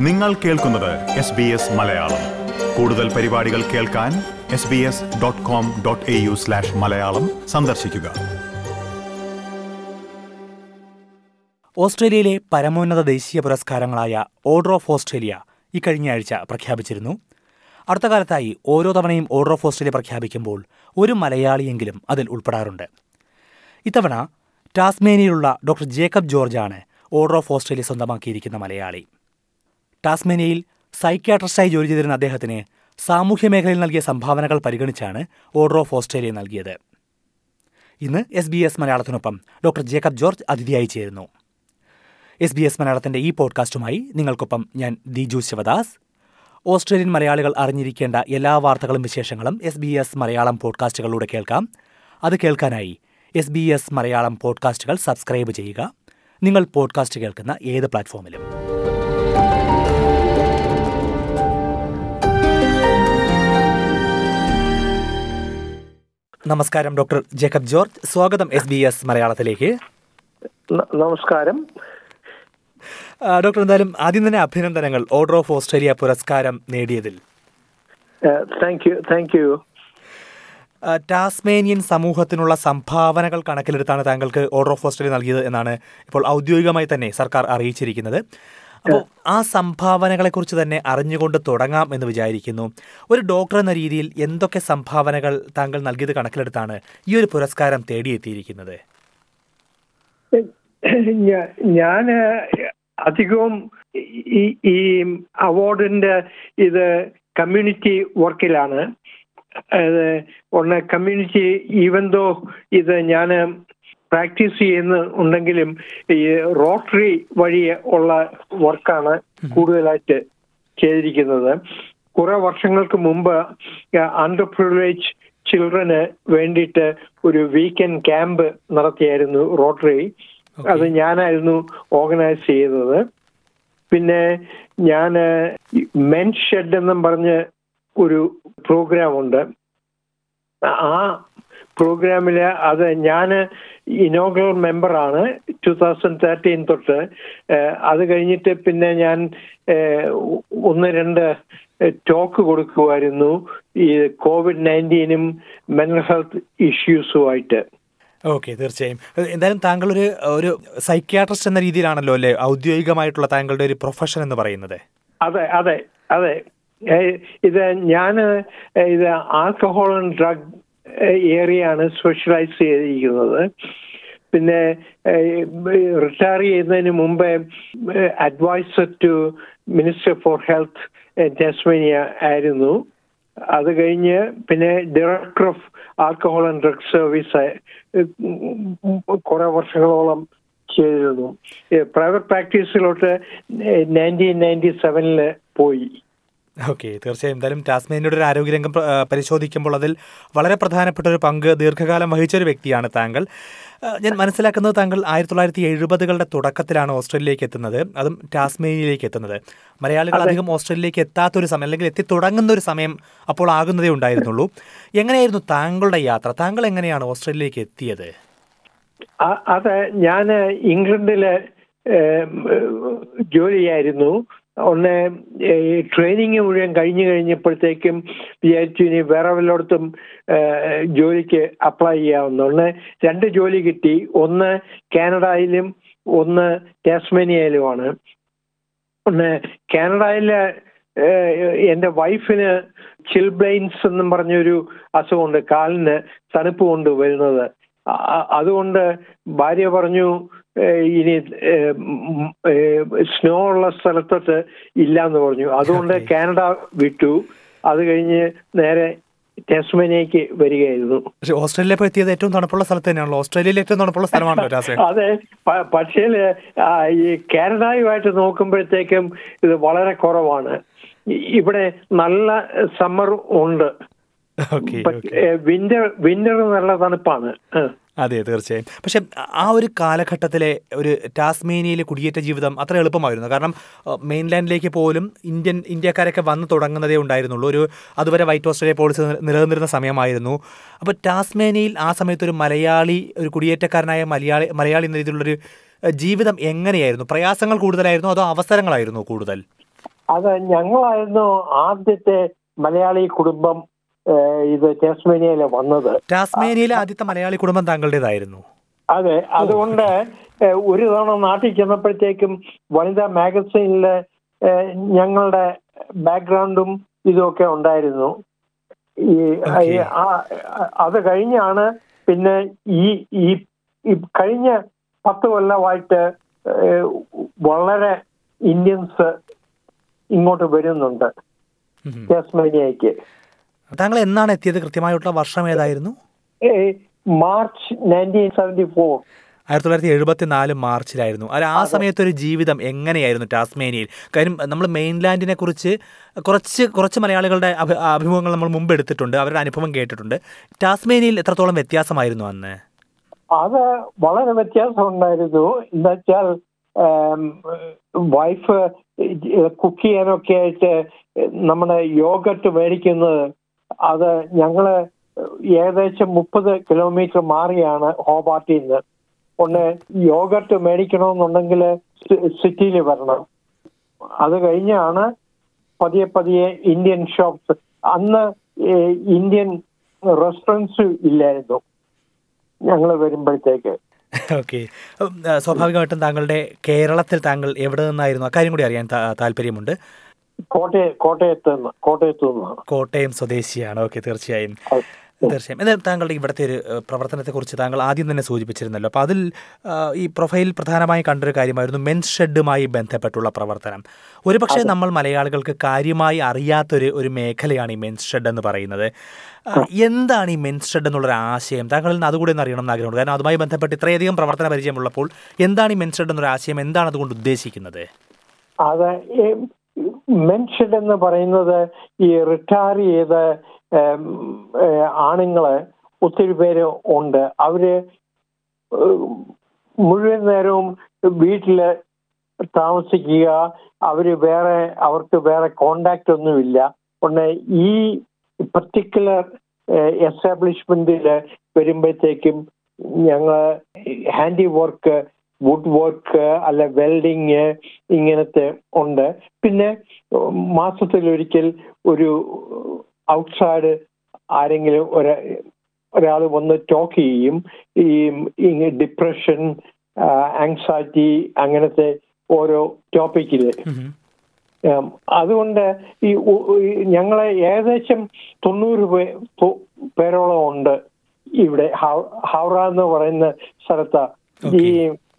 നിങ്ങൾ കേൾക്കുന്നത് S B S Malayalam. കൂടുതൽ പരിപാടികൾ കേൾക്കാൻ S B S dot com dot A U slash Malayalam സന്ദർശിക്കുക. ഓസ്ട്രേലിയയിലെ പരമോന്നത ദേശീയ പുരസ്കാരങ്ങളായ ഓർഡർ ഓഫ് ഓസ്ട്രേലിയ ഇക്കഴിഞ്ഞ ആഴ്ച പ്രഖ്യാപിച്ചിരുന്നു. അടുത്ത കാലത്തായി ഓരോ തവണയും ഓർഡർ ഓഫ് ഓസ്ട്രേലിയ പ്രഖ്യാപിക്കുമ്പോൾ ഒരു മലയാളിയെങ്കിലും അതിൽ ഉൾപ്പെടാറുണ്ട്. ഇത്തവണ ടാസ്മേനിയിലുള്ള ഡോക്ടർ ജേക്കബ് ജോർജാണ് ഓർഡർ ഓഫ് ഓസ്ട്രേലിയ സ്വന്തമാക്കിയിരിക്കുന്ന മലയാളി. ടാസ്മേനിയയിൽ സൈക്യാട്രിസ്റ്റായി ജോലി ചെയ്തിരുന്ന അദ്ദേഹത്തിന് സാമൂഹ്യ മേഖലയിൽ നൽകിയ സംഭാവനകൾ പരിഗണിച്ചാണ് ഓർഡർ ഓഫ് ഓസ്ട്രേലിയ നൽകിയത്. ഇന്ന് എസ് ബി എസ് മലയാളത്തിനൊപ്പം ഡോക്ടർ ജേക്കബ് ജോർജ് അതിഥിയായി ചേരുന്നു. എസ് ബി എസ് മലയാളത്തിന്റെ ഈ പോഡ്കാസ്റ്റുമായി നിങ്ങൾക്കൊപ്പം ഞാൻ ദിജു ശിവദാസ്. ഓസ്ട്രേലിയൻ മലയാളികൾ അറിഞ്ഞിരിക്കേണ്ട എല്ലാ വാർത്തകളും വിശേഷങ്ങളും എസ് ബി എസ് മലയാളം പോഡ്കാസ്റ്റുകളിലൂടെ കേൾക്കാം. അത് കേൾക്കാനായി എസ് ബി എസ് മലയാളം പോഡ്കാസ്റ്റുകൾ സബ്സ്ക്രൈബ് ചെയ്യുക. നിങ്ങൾ പോഡ്കാസ്റ്റ് കേൾക്കുന്ന ഏത് പ്ലാറ്റ്ഫോമിലും. നമസ്കാരം ഡോക്ടർ ജേക്കബ് ജോർജ്. സ്വാഗതം എസ് ബി എസ് മലയാളത്തിലേക്ക്. നമസ്കാരം. ഡോക്ടർ എന്തായാലും ആദ്യം തന്നെ അഭിനന്ദനങ്ങൾ ഓർഡർ ഓഫ് ഓസ്ട്രേലിയ പുരസ്കാരം നേടിയതിൽ. താങ്ക് യു താങ്ക് യു ആ, ടാസ്മേനിയൻ സമൂഹത്തിനുള്ള സംഭാവനകൾ കണക്കിലെടുത്താണ് താങ്കൾക്ക് ഓർഡർ ഓഫ് ഓസ്ട്രേലിയ നൽകിയത് എന്നാണ് ഇപ്പോൾ ഔദ്യോഗികമായി തന്നെ സർക്കാർ അറിയിച്ചിരിക്കുന്നത്. അപ്പോൾ ആ സംഭാവനകളെക്കുറിച്ച് തന്നെ അറിഞ്ഞുകൊണ്ട് തുടങ്ങാം എന്ന് വിചാരിക്കുന്നു. ഒരു ഡോക്ടർ എന്ന രീതിയിൽ എന്തൊക്കെ സംഭാവനകൾ താങ്കൾ നൽകിയത് കണക്കിലെടുത്താണ് ഈ ഒരു പുരസ്കാരം തേടിയെത്തിയിരിക്കുന്നത്? ഞാൻ അധികവും ഈ അവാർഡിന്റെ ഇത് കമ്മ്യൂണിറ്റി വർക്കിലാണ്. ഒന്ന് കമ്മ്യൂണിറ്റി ഈവൻ ദോ ഇത് ഞാൻ പ്രാക്ടീസ് ചെയ്യുന്ന ഉണ്ടെങ്കിലും ഈ റോട്ടറി വഴി ഉള്ള വർക്കാണ് കൂടുതലായിട്ട് ചെയ്തിരിക്കുന്നത്. കുറെ വർഷങ്ങൾക്ക് മുമ്പ് അണ്ടർ പ്രിവിലേജ് ചിൽഡ്രന് വേണ്ടിയിട്ട് ഒരു വീക്കെൻഡ് ക്യാമ്പ് നടത്തിയായിരുന്നു റോട്ടറി അത് ഞാനായിരുന്നു ഓർഗനൈസ് ചെയ്തത് പിന്നെ ഞാൻ മെൻ ഷെഡ് എന്നും പറഞ്ഞ് ഒരു പ്രോഗ്രാം ഉണ്ട്. ആ പ്രോഗ്രാമിൽ അത് ഞാൻ ഇനോഗ്രൽ മെമ്പറാണ് ടു തൗസൻഡ് തേർട്ടീൻ തൊട്ട്. അത് കഴിഞ്ഞിട്ട് പിന്നെ ഞാൻ ഒന്ന് രണ്ട് ടോക്ക് കൊടുക്കുമായിരുന്നു ഈ കോവിഡ് നയന്റീനും മെന്റൽ ഹെൽത്ത് ഇഷ്യൂസുമായിട്ട് ഓക്കെ തീർച്ചയായും. എന്തായാലും താങ്കൾ ഒരു ഒരു സൈക്യാട്രിസ്റ്റ് എന്ന രീതിയിലാണല്ലോ അല്ലേ ഔദ്യോഗികമായിട്ടുള്ള താങ്കളുടെ ഒരു പ്രൊഫഷൻ എന്ന് പറയുന്നത്? അതെ അതെ അതെ. ഇത് ഞാൻ ഇത് ആൽക്കഹോൾ ആൻഡ് ഡ്രഗ് ഏരിയയാണ് സ്പെഷ്യലൈസ് ചെയ്തിരിക്കുന്നത്. പിന്നെ റിട്ടയർ ചെയ്യുന്നതിന് മുമ്പേ adviser to minister for health Tasmania ആയിരുന്നു. അത് കഴിഞ്ഞ് പിന്നെ director of alcohol and drug service കുറെ വർഷങ്ങളോളം ചെയ്തിരുന്നു. പ്രൈവറ്റ് പ്രാക്ടീസിലോട്ട് നയന്റീൻ നയന്റി സെവനിൽ പോയി. ഓക്കെ തീർച്ചയായും. എന്തായാലും ടാസ്മേനിയുടെ ഒരു ആരോഗ്യരംഗം പ്ര- പരിശോധിക്കുമ്പോൾ അതിൽ വളരെ പ്രധാനപ്പെട്ട ഒരു പങ്ക് ദീർഘകാലം വഹിച്ച ഒരു വ്യക്തിയാണ് താങ്കൾ. ഞാൻ മനസ്സിലാക്കുന്നത് താങ്കൾ ആയിരത്തി തൊള്ളായിരത്തി എഴുപതുകളുടെ തുടക്കത്തിലാണ് ഓസ്ട്രേലിയയിലേക്ക് എത്തുന്നത്. അതും ടാസ്മേനിയയിലേക്ക് എത്തുന്നത്. മലയാളികൾ അധികം ഓസ്ട്രേലിയയിലേക്ക് എത്താത്തൊരു സമയം അല്ലെങ്കിൽ എത്തി തുടങ്ങുന്ന ഒരു സമയം അപ്പോൾ ആകുന്നതേ ഉണ്ടായിരുന്നുള്ളൂ. എങ്ങനെയായിരുന്നു താങ്കളുടെ യാത്ര? താങ്കൾ എങ്ങനെയാണ് ഓസ്ട്രേലിയയിലേക്ക് എത്തിയത്? അത്. ഞാൻ ഇംഗ്ലണ്ടിൽ ജോലിയായിരുന്നു ഒന്ന് ഈ ട്രെയിനിങ് മുഴുവൻ കഴിഞ്ഞു കഴിഞ്ഞപ്പോഴത്തേക്കും വിചാരിച്ചു ഇനി വേറെ വല്ലയിടത്തും ജോലിക്ക് അപ്ലൈ ചെയ്യാവുന്ന രണ്ട് ജോലി കിട്ടി. ഒന്ന് കാനഡയിലും ഒന്ന് ടാസ്മേനിയയിലുമാണ്. ഒന്ന് കാനഡയിലെ എന്റെ വൈഫിന് ചിൽബ്ലെയിൻസ് എന്നും പറഞ്ഞൊരു അസുഖമുണ്ട് കാലിന് തണുപ്പ് കൊണ്ട് വരുന്നത്. അതുകൊണ്ട് ഭാര്യ പറഞ്ഞു ഇനി സ്നോ ഉള്ള സ്ഥലത്തോട്ട് ഇല്ല എന്ന് പറഞ്ഞു. അതുകൊണ്ട്. കാനഡ വിട്ടു. അത് കഴിഞ്ഞ് നേരെ ടെസ്മനിയക്ക് വരികയായിരുന്നു. പക്ഷെ ഓസ്ട്രേലിയ എത്തിയത് ഏറ്റവും തണുപ്പുള്ള സ്ഥലത്ത് തന്നെയാണല്ലോ. ഓസ്ട്രേലിയയിൽ ഏറ്റവും തണുപ്പുള്ള സ്ഥലമാണല്ലോ അതെ. പക്ഷേ ഈ കാനഡയുമായിട്ട് നോക്കുമ്പോഴത്തേക്കും ഇത് വളരെ കുറവാണ്. ഇവിടെ നല്ല സമ്മർ ഉണ്ട്. വിന്റർ വിന്റർ നല്ല തണുപ്പാണ്. അതെ തീർച്ചയായും. പക്ഷെ ആ ഒരു കാലഘട്ടത്തിലെ ഒരു ടാസ്മേനിയയിലെ കുടിയേറ്റ ജീവിതം അത്ര എളുപ്പമായിരുന്നു. കാരണം മെയിൻലാൻഡിലേക്ക് പോലും ഇന്ത്യൻ ഇന്ത്യക്കാരൊക്കെ വന്ന് തുടങ്ങുന്നതേ ഉണ്ടായിരുന്നുള്ളൂ. ഒരു അതുവരെ വൈറ്റ് ഓസ്ട്രേലിയ പോളിസി നിലനിന്നിരുന്ന സമയമായിരുന്നു. അപ്പോൾ ടാസ്മേനിയയിൽ ആ സമയത്ത് ഒരു മലയാളി ഒരു കുടിയേറ്റക്കാരനായ മലയാളി മലയാളി എന്ന രീതിയിലുള്ളൊരു ജീവിതം എങ്ങനെയായിരുന്നു? പ്രയാസങ്ങൾ കൂടുതലായിരുന്നു? അതോ അവസരങ്ങളായിരുന്നു കൂടുതൽ? അത് ഞങ്ങളായിരുന്നു ആദ്യത്തെ മലയാളി കുടുംബം ഇത് ടാസ്മേനിയയിലെ വന്നത്. ടാസ്മേനിയയിലെ ആദ്യത്തെ മലയാളി കുടുംബം താങ്കളുടേതായിരുന്നു. അതെ അതുകൊണ്ട് ഒരു തവണ നാട്ടിൽ ചെന്നപ്പോഴത്തേക്കും വനിതാ മാഗസീനിൽ ഞങ്ങളുടെ ബാക്ക്ഗ്രൗണ്ടും ഇതുമൊക്കെ ഉണ്ടായിരുന്നു. ഈ അത് കഴിഞ്ഞാണ് പിന്നെ ഈ ഈ കഴിഞ്ഞ പത്ത് കൊല്ലമായിട്ട് വളരെ ഇന്ത്യൻസ് ഇങ്ങോട്ട് വരുന്നുണ്ട്. ടാസ്മേനിയയ്ക്ക് താങ്കൾ എന്നാണ് എത്തിയത് കൃത്യമായിട്ടുള്ള വർഷം ഏതായിരുന്നു? മാർച്ച് ആയിരത്തി തൊള്ളായിരത്തി എഴുപത്തി നാല് മാർച്ചിലായിരുന്നു. അല്ല ആ സമയത്ത് ഒരു ജീവിതം എങ്ങനെയായിരുന്നു ടാസ്മേനിയയിൽ? കാര്യം നമ്മൾ മെയിൻലാൻഡിനെ കുറിച്ച് കുറച്ച് കുറച്ച് മലയാളികളുടെ അഭി അഭിമുഖങ്ങൾ നമ്മൾ മുമ്പ് എടുത്തിട്ടുണ്ട്. അവരുടെ അനുഭവം കേട്ടിട്ടുണ്ട്. ടാസ്മേനിയയിൽ എത്രത്തോളം വ്യത്യാസമായിരുന്നു അന്ന്? അത് വളരെ വ്യത്യാസം ഉണ്ടായിരുന്നു എന്താ വെച്ചാൽ വൈഫ് കുക്ക് ചെയ്യാനൊക്കെ ആയിട്ട് നമ്മുടെ യോഗട്ട് മേടിക്കുന്നത് അത് ഞങ്ങൾ ഏകദേശം മുപ്പത് കിലോമീറ്റർ മാറിയാണ് ഹോബാട്ടിൽ നിന്ന്. ഒന്ന് യോഗർട്ട് മേടിക്കണമെന്നുണ്ടെങ്കിൽ സിറ്റിയിൽ വരണം. അത് കഴിഞ്ഞാണ് പതിയെ പതിയെ ഇന്ത്യൻ ഷോപ്സ്. അന്ന് ഇന്ത്യൻ റെസ്റ്റോറൻസ് ഇല്ലായിരുന്നു. ഞങ്ങൾ വരുമ്പോഴത്തേക്ക്. ഓക്കെ. സ്വാഭാവികമായിട്ടും താങ്കളുടെ കേരളത്തിൽ താങ്കൾ എവിടെ നിന്നായിരുന്നു? അക്കാര്യം കൂടി അറിയാൻ താല്പര്യമുണ്ട്. കോട്ടയ കോട്ടയത്ത് നിന്ന് കോട്ടയത്ത് നിന്നാണ് കോട്ടയം സ്വദേശിയാണ്. ഓക്കെ തീർച്ചയായും. തീർച്ചയായും. എന്നാൽ താങ്കളുടെ ഇവിടുത്തെ ഒരു പ്രവർത്തനത്തെ പ്രവർത്തനത്തെക്കുറിച്ച് താങ്കൾ ആദ്യം തന്നെ സൂചിപ്പിച്ചിരുന്നല്ലോ. അപ്പോൾ അതിൽ ഈ പ്രൊഫൈൽ പ്രധാനമായും കണ്ടൊരു കാര്യമായിരുന്നു മെൻസ് ഷെഡുമായി ബന്ധപ്പെട്ടുള്ള പ്രവർത്തനം. ഒരുപക്ഷെ നമ്മൾ മലയാളികൾക്ക് കാര്യമായി അറിയാത്തൊരു ഒരു മേഖലയാണ് ഈ മെൻസ് ഷെഡ് എന്ന് പറയുന്നത്. എന്താണ് ഈ മെൻസ് ഷെഡ് എന്നുള്ളൊരു ആശയം? താങ്കളിൽ നിന്ന് അതുകൂടി ഒന്ന് അറിയണം എന്ന് ആഗ്രഹമുണ്ട്. കാരണം അതുമായി ബന്ധപ്പെട്ട് ഇത്രയധികം പ്രവർത്തന പരിചയമുള്ളപ്പോൾ എന്താണ് ഈ മെൻസ് ഷെഡ് എന്നൊരു ആശയം എന്താണ് അതുകൊണ്ട് ഉദ്ദേശിക്കുന്നത്? അത് മെൻഷൻ എന്ന് പറയുന്നത് ഈ റിട്ടയർ ചെയ്ത ആണുങ്ങൾ ഒത്തിരി പേര് ഉണ്ട്. അവർ മുഴുവൻ നേരവും വീട്ടിൽ താമസിക്കുക. അവർ വേറെ അവർക്ക് വേറെ കോണ്ടാക്ട് ഒന്നുമില്ല. ഒന്ന് ഈ പർട്ടിക്കുലർ എസ്റ്റാബ്ലിഷ്മെന്റിൽ വരുമ്പോഴത്തേക്കും ഞങ്ങൾ ഹാൻഡി വർക്ക് വുഡ് വർക്ക് അല്ല വെൽഡിങ് ഇങ്ങനത്തെ ഉണ്ട്. പിന്നെ മാസത്തിൽ ഒരിക്കൽ ഒരു ഔട്ട്സൈഡ് ആരെങ്കിലും ഒരു ഒരാൾ വന്ന് ടോക്ക് ചെയ്യും. ഈ ഡിപ്രഷൻ ആങ്സൈറ്റി അങ്ങനത്തെ ഓരോ ടോപ്പിക്കിൽ അതുകൊണ്ട് ഈ ഞങ്ങളെ ഏകദേശം തൊണ്ണൂറ് പേ പേരോളം ഉണ്ട്. ഇവിടെ ഹൗറ എന്ന് പറയുന്ന സ്ഥലത്ത്. ഈ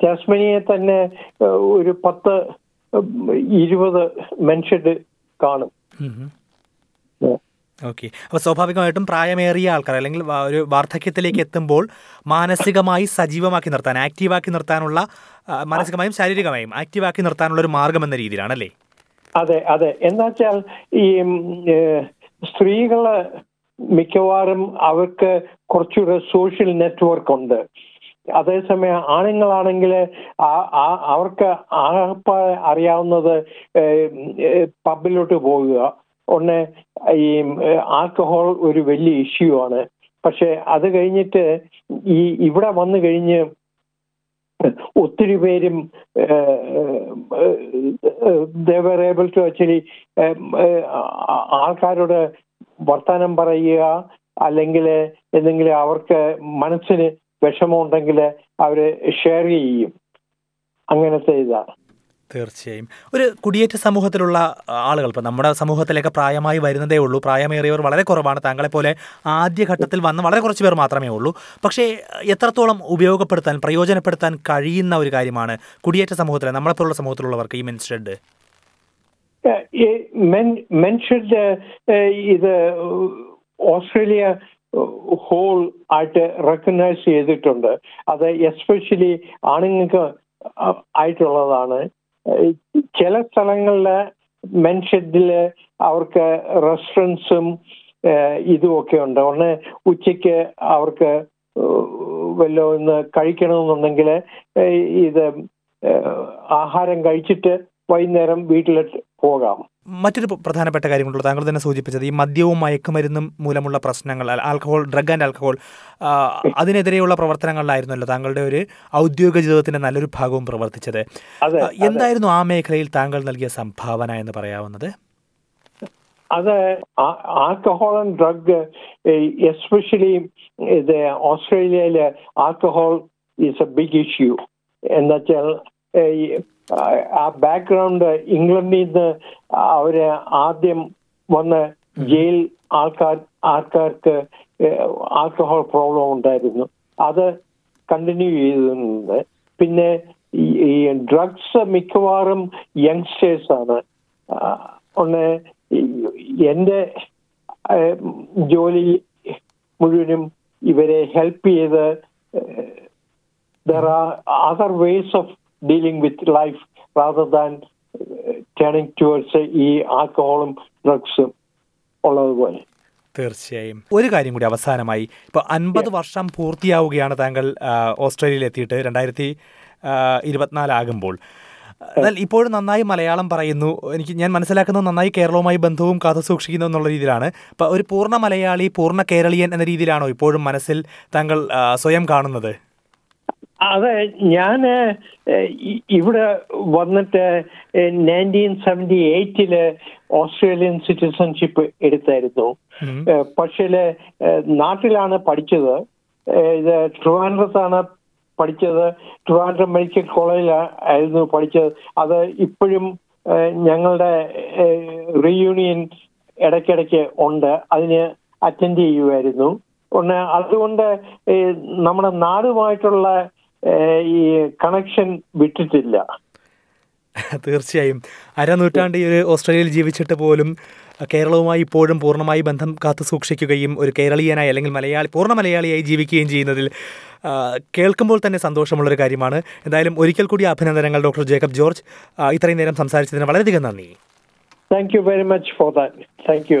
ടാസ്മനിയെ തന്നെ ഒരു പത്ത് ഇരുപത് മനുഷ്യര് കാണും. ഓക്കെ. അപ്പോൾ സ്വാഭാവികമായിട്ടും പ്രായമേറിയ ആൾക്കാർ അല്ലെങ്കിൽ ഒരു വാർദ്ധക്യത്തിലേക്ക് എത്തുമ്പോൾ മാനസികമായി സജീവമാക്കി നിർത്താൻ ആക്റ്റീവാക്കി നിർത്താനുള്ള മാനസികമായും ശാരീരികമായും ആക്റ്റീവാക്കി നിർത്താനുള്ള ഒരു മാർഗം എന്ന രീതിയിലാണല്ലേ? അതെ അതെ. എന്താച്ചാൽ ഈ സ്ത്രീകൾ മിക്കവാറും അവർക്ക് കുറച്ചുകൂടെ സോഷ്യൽ നെറ്റ്വർക്ക് ഉണ്ട്. അതേസമയം ആണുങ്ങളാണെങ്കിൽ അവർക്ക് ആകപ്പാടെ അറിയാവുന്നത് പബ്ബിലോട്ട് പോവുക. ഒന്ന് ഈ ആൽക്കഹോൾ ഒരു വലിയ ഇഷ്യൂ ആണ്. പക്ഷെ അത് കഴിഞ്ഞിട്ട് ഈ ഇവിടെ വന്നു കഴിഞ്ഞ് ഒത്തിരി പേരും ദേവർ ഏബിൾ ടു ആക്ച്വലി ആൾക്കാരോട് വർത്തമാനം പറയുക അല്ലെങ്കിൽ എന്തെങ്കിലും അവർക്ക് മനസ്സിന് വിഷമമുണ്ടെങ്കിൽ അവർ ഷെയർ ചെയ്യും. അങ്ങനത്തെ ഇതാണ് തീർച്ചയായും. ഒരു കുടിയേറ്റ സമൂഹത്തിലുള്ള ആളുകൾ ഇപ്പം നമ്മുടെ സമൂഹത്തിലേക്ക് പ്രായമായി വരുന്നതേ ഉള്ളൂ. പ്രായമേറിയവർ വളരെ കുറവാണ്. താങ്കളെപ്പോലെ ആദ്യഘട്ടത്തിൽ വന്ന വളരെ കുറച്ച് പേർ മാത്രമേ ഉള്ളൂ. പക്ഷേ എത്രത്തോളം ഉപയോഗപ്പെടുത്താൻ പ്രയോജനപ്പെടുത്താൻ കഴിയുന്ന ഒരു കാര്യമാണ് കുടിയേറ്റ സമൂഹത്തിലെ നമ്മളെപ്പോലുള്ള സമൂഹത്തിലുള്ളവർക്ക് ഈ മെൻസ്റ്റഡ് മെൻഷഡ് ഇത് ഓസ്ട്രേലിയ ഹോൾ ആയിട്ട് റെക്കഗ്നൈസ് ചെയ്തിട്ടുണ്ട്. അത് എസ്പെഷ്യലി ആണുങ്ങൾക്ക് ആയിട്ടുള്ളതാണ്. ചില സ്ഥലങ്ങളിലെ മെൻഷെഡിൽ അവർക്ക് റെസ്റ്റോറൻസും ഇതുമൊക്കെ ഉണ്ട്. ഒന്ന് ഉച്ചയ്ക്ക് അവർക്ക് വല്ല ഒന്ന് കഴിക്കണമെന്നുണ്ടെങ്കിൽ ഇത് ആഹാരം കഴിച്ചിട്ട് വൈകുന്നേരം വീട്ടിൽ പോകാം. മറ്റൊരു പ്രധാനപ്പെട്ട കാര്യങ്ങളുള്ള താങ്കൾ തന്നെ സൂചിപ്പിച്ചത് ഈ മദ്യവും മയക്കുമരുന്നും മൂലമുള്ള പ്രശ്നങ്ങൾ ആൽക്കഹോൾ ഡ്രഗ് ആൻഡ് ആൽക്കഹോൾ അതിനെതിരെയുള്ള പ്രവർത്തനങ്ങളിലായിരുന്നല്ലോ താങ്കളുടെ ഒരു ഔദ്യോഗിക ജീവിതത്തിന്റെ നല്ലൊരു ഭാഗവും പ്രവർത്തിച്ചത്. എന്തായിരുന്നു ആ മേഖലയിൽ താങ്കൾ നൽകിയ സംഭാവന എന്ന് പറയാവുന്നത്? അത് ആൽക്കഹോൾ ആൻഡ് ഡ്രഗ് എസ്പെഷ്യലി ഇത് ഓസ്ട്രേലിയയിലെ alcohol is a big issue. എന്നുവെച്ചാൽ ആ ബാക്ക്ഗ്രൗണ്ട് ഇംഗ്ലണ്ടിൽ നിന്ന് അവർ ആദ്യം വന്ന് ജയിൽ ആൾക്കാർ ആൾക്കാർക്ക് ആൽക്കഹോൾ പ്രോബ്ലം ഉണ്ടായിരുന്നു. അത് കണ്ടിന്യൂ ചെയ്തിരുന്നത്. പിന്നെ ഈ- ഡ്രഗ്സ് മിക്കവാറും യങ്സ്റ്റേഴ്സ് ആണ്. ഒന്ന് എന്റെ ജോലി മുഴുവനും ഇവരെ ഹെൽപ്പ് ചെയ്ത് there are other ways of dealing with life rather than turning towards ഈ ആൽക്കഹോളും ഡ്രഗ്സും ഉള്ളതുപോലെ തീർച്ചയായും. ഒരു കാര്യം കൂടി അവസാനമായി. ഇപ്പോൾ അൻപത് വർഷം പൂർത്തിയാവുകയാണ് താങ്കൾ ഓസ്ട്രേലിയയിൽ എത്തിയിട്ട് രണ്ടായിരത്തി ഇരുപത്തിനാലാകുമ്പോൾ എന്നാൽ ഇപ്പോഴും നന്നായി മലയാളം പറയുന്നു. എനിക്ക് ഞാൻ മനസ്സിലാക്കുന്നത് നന്നായി കേരളവുമായി ബന്ധവും കാത്തു സൂക്ഷിക്കുന്നു എന്നുള്ള രീതിയിലാണ്. അപ്പോൾ ഒരു പൂർണ മലയാളി പൂർണ കേരളീയൻ എന്ന രീതിയിലാണോ ഇപ്പോഴും മനസ്സിൽ താങ്കൾ സ്വയം കാണുന്നത്? അതെ ഞാൻ ഇവിടെ വന്നിട്ട് നയന്റീൻ സെവന്റി എയ്റ്റിൽ ഓസ്ട്രേലിയൻ സിറ്റിസൺഷിപ്പ് എടുത്തായിരുന്നു. പക്ഷേ നാട്ടിലാണ് പഠിച്ചത്. ഇത് ട്രിവാൻഡ്രത്താണ് പഠിച്ചത്. ട്രിവാൻഡ്രം മെഡിക്കൽ കോളേജിലായിരുന്നു പഠിച്ചത്. അത് ഇപ്പോഴും ഞങ്ങളുടെ റീയൂണിയൻ ഇടയ്ക്കിടയ്ക്ക് ഉണ്ട്. അതിന് അറ്റൻഡ് ചെയ്യുമായിരുന്നു അതുകൊണ്ട് നമ്മുടെ നാടുമായിട്ടുള്ള ഈ കണക്ഷൻ വിട്ടിട്ടില്ല. തീർച്ചയായും. അരനൂറ്റാണ്ട് ഈ ഒരു ഓസ്ട്രേലിയയിൽ ജീവിച്ചിട്ട് പോലും കേരളവുമായി ഇപ്പോഴും പൂർണമായി ബന്ധം കാത്തു സൂക്ഷിക്കുകയും ഒരു കേരളീയനായി അല്ലെങ്കിൽ മലയാളി പൂർണ മലയാളിയായി ജീവിക്കുകയും ചെയ്യുന്നതിൽ കേൾക്കുമ്പോൾ തന്നെ സന്തോഷമുള്ളൊരു കാര്യമാണ്. എന്തായാലും ഒരിക്കൽ കൂടി അഭിനന്ദനങ്ങൾ ഡോക്ടർ ജേക്കബ് ജോർജ്. ഇത്രയും നേരം സംസാരിച്ചതിന് വളരെയധികം നന്ദി. Thank you very much for that thank you